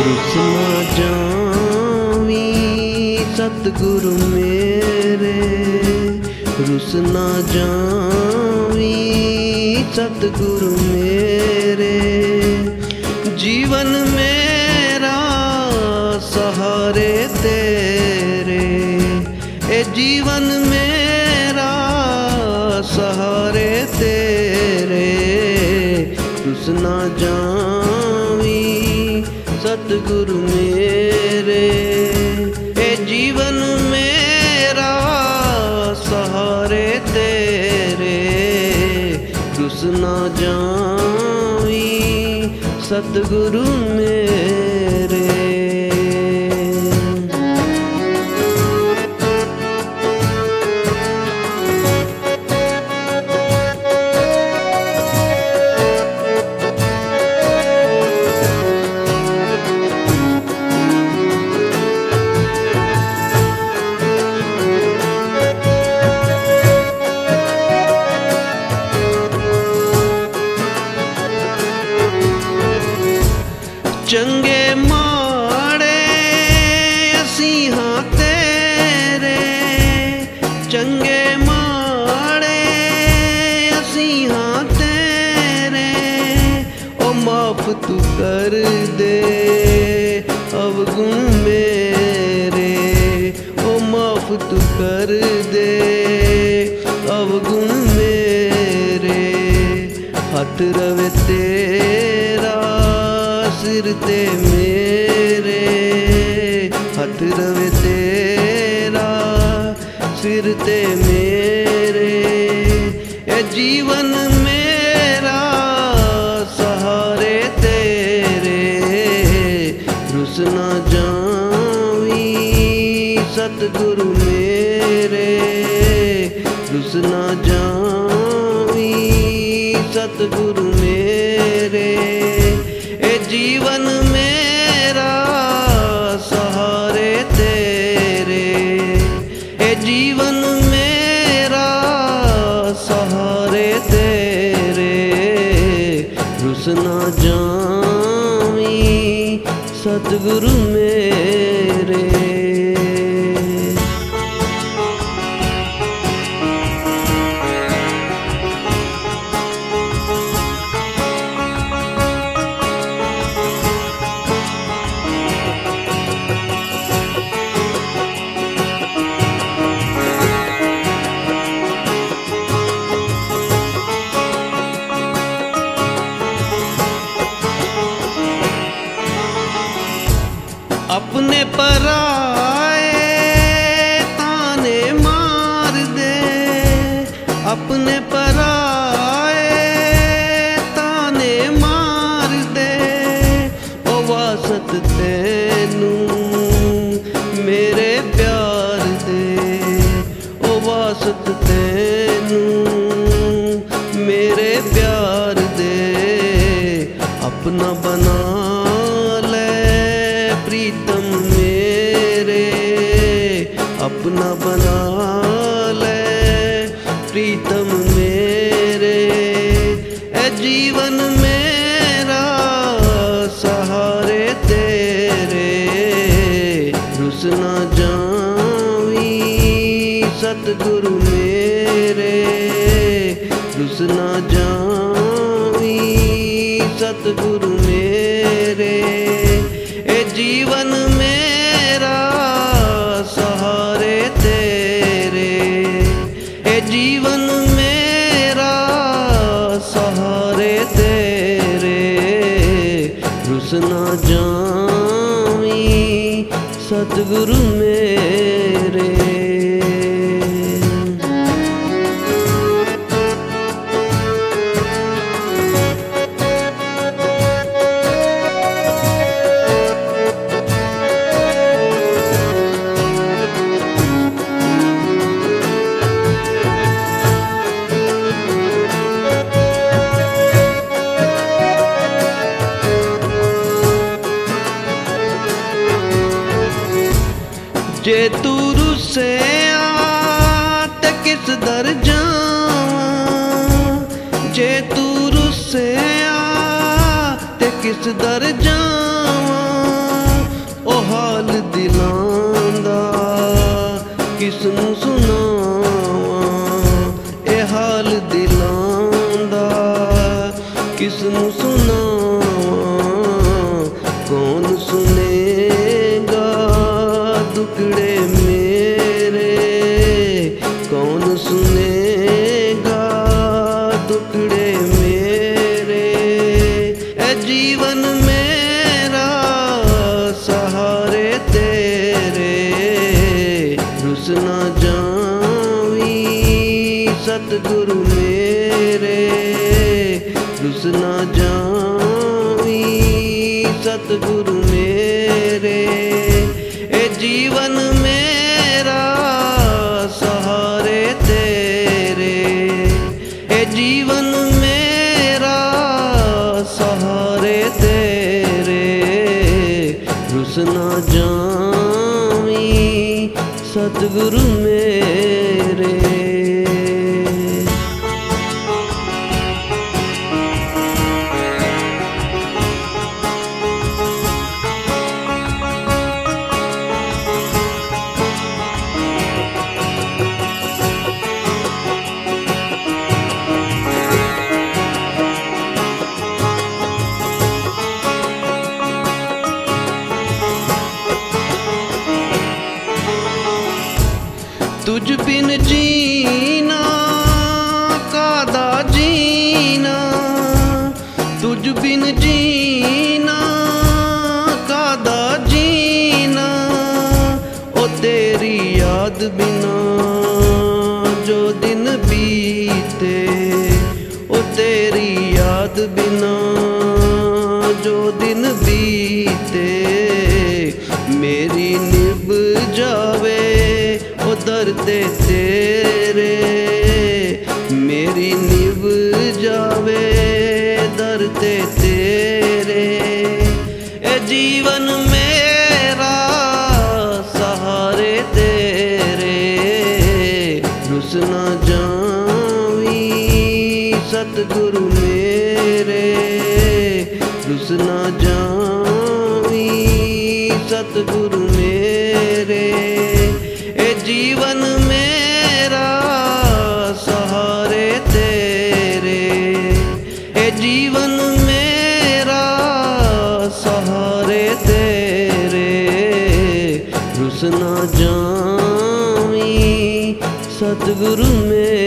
कृष्ण जामी सतगुरु मेरे। रुसना जामी सतगुरु मेरे। जीवन मेरा, सहारे तेरे। ए, जीवन मेरा, सहारे तेरे। रुसना जा सतगुरु मेरे ए जीवन मेरा सहारे तेरे। कृष्णा जाई सतगुरु मेरे। ਕਰ ਦੇ ਅਵਗੁਣ ਮੇਰੇ, ਉਹ ਮਾਫ ਤੂੰ ਕਰ ਦੇ ਅਵਗੁਣ ਮੇਰੇ। ਹੱਥ ਰਵੇ ਤੇਰਾ, ਸਿਰ ਤੇ ਮੇਰੇ। ਹੱਥ ਰਵੇ ਤੇਰਾ, ਸਿਰ ਤੇ ਮੇਰੇ। गुरु मेरे रुसना जामी सतगुरु मेरे। ए जीवन मेरा, सहारे तेरे। ए जीवन मेरा, सहारे तेरे। रुसना जामी सतगुरु मेरे। अपने पराए अपना बना ले, प्रीतम मेरे। ए जीवन मेरा, सहारे तेरे। रुस ना जावी सतगुरु मेरे। रुस ना जावी सतगुरु जीवन मेरा सहारे तेरे। रुसना जामी सतगुरु मेरे। ਜੇ ਤੂੰ ਰੁੱਸਿਆ ਤੇ ਕਿਸ ਦਰ ਜਾਵਾਂ? ਜੇ ਤੂੰ ਰੁੱਸਿਆ ਤੇ ਕਿਸ ਦਰ ਜਾਵਾਂ? तेरे रुस ना जावी सतगुरु मेरे। रुस ना जावी सतगुरु सतगुरु ਬਿਨ ਜੀਨਾ, ਕਾਦਾ ਜੀਨਾ, ਉਹ ਤੇਰੀ ਯਾਦ ਬਿਨਾ ਜੋ ਦਿਨ ਬੀਤੇ, ਉਹ ਤੇਰੀ ਯਾਦ ਬਿਨਾ ਜੋ ਦਿਨ ਬੀਤੇ। ਮੇਰੀ ਨਿਭ ਜਾਵੇ, ਉਹ ਦਰ ਤੇ ਤੇਰੇ। जीवन मेरा, सहारे तेरे। ना जावी, सतगुरु मेरे। रुस ना जावी, सतगुरु मेरे। ए जीवन ना जामी सतगुरु मेरे